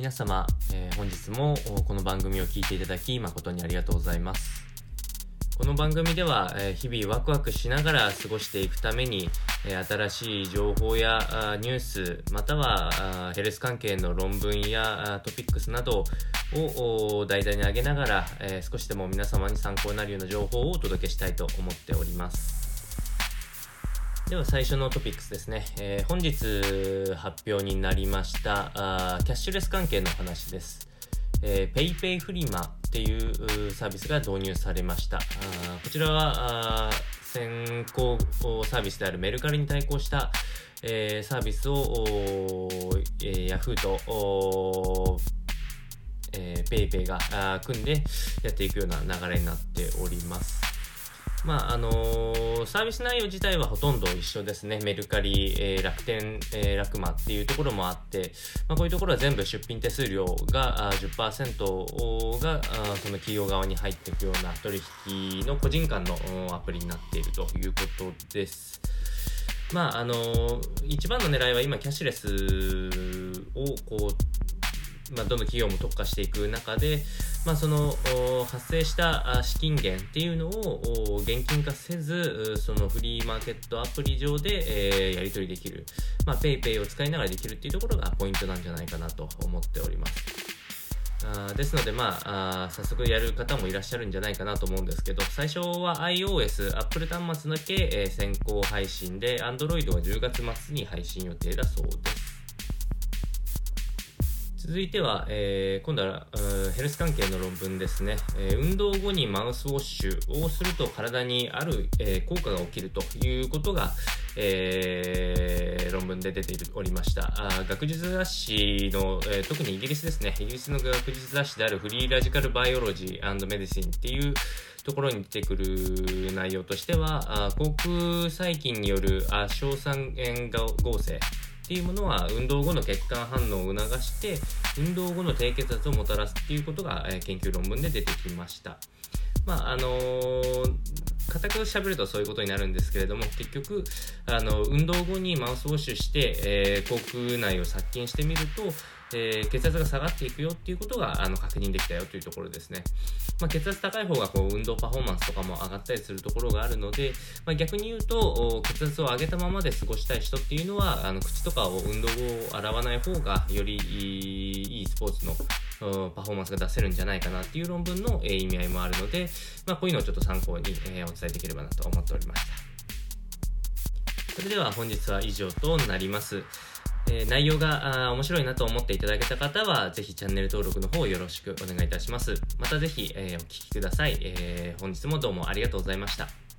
皆様、えー本日もこの番組を聞いていただき誠にありがとうございます。この番組では、えー日々ワクワクしながら過ごしていくために、えー新しい情報やニュースまたはヘルス関係の論文やトピックスなどを題材に挙げながら、えー少しでも皆様に参考になるような情報をお届けしたいと思っております。では最初のトピックスですね。えー本日発表になりましたあキャッシュレス関係の話です。え、PayPay フリマっていうサービスが導入されました。あこちらは先行サービスであるメルカリに対抗した、えーサービスをえー Yahoo とえー、PayPay があ組んでやっていくような流れになっております。まああのーサービス内容自体はほとんど一緒ですね。メルカリ、えー楽天、えーラクマっていうところもあって、まあ、こういうところは全部出品手数料があ10%がその企業側に入っていくような取引の個人間のアプリになっているということです。まああのー一番の狙いは今キャッシュレスをこうまあ、どの企業も特化していく中で、まあ、その発生した資金源っていうのを現金化せずそのフリーマーケットアプリ上で、えーやり取りできる、まあ、PayPay を使いながらできるっていうところがポイントなんじゃないかなと思っております。あですので、まあ、あ早速やる方もいらっしゃるんじゃないかなと思うんですけど、最初は iOS、Apple 端末だけ、えー先行配信で、Android は10月末に配信予定だそうです。続いては、えー今度はヘルス関係の論文ですね、えー運動後にマウスウォッシュをすると体にある、えー効果が起きるということが、え論文で出ておりました。あ学術雑誌の、え特にイギリスですね。イギリスの学術雑誌であるフリーラジカルバイオロジーメディシンっていうところに出てくる内容としてはあー口腔細菌によるあ硝酸塩合成っていうものは運動後の血管反応を促して運動後の低血圧をもたらすっていうことが、え研究論文で出てきました。まああのー固く喋るとそういうことになるんですけれども結局あの運動後にマウスウォッシュして、えー口腔内を殺菌してみると、えー血圧が下がっていくよっていうことがあの確認できたよというところですね、まあ、血圧高い方がこう運動パフォーマンスとかも上がったりするところがあるので、まあ、逆に言うと血圧を上げたままで過ごしたい人っていうのはあの口とかを運動後洗わない方がよりいいスポーツのパフォーマンスが出せるんじゃないかなっていう論文の、え意味合いもあるので、まあ、こういうのをちょっと参考に、えお伝えできればなと思っておりました。それでは本日は以上となります。え内容が面白いなと思っていただけた方は、ぜひチャンネル登録の方よろしくお願いいたします。またぜひ、えお聞きください、え本日もどうもありがとうございました。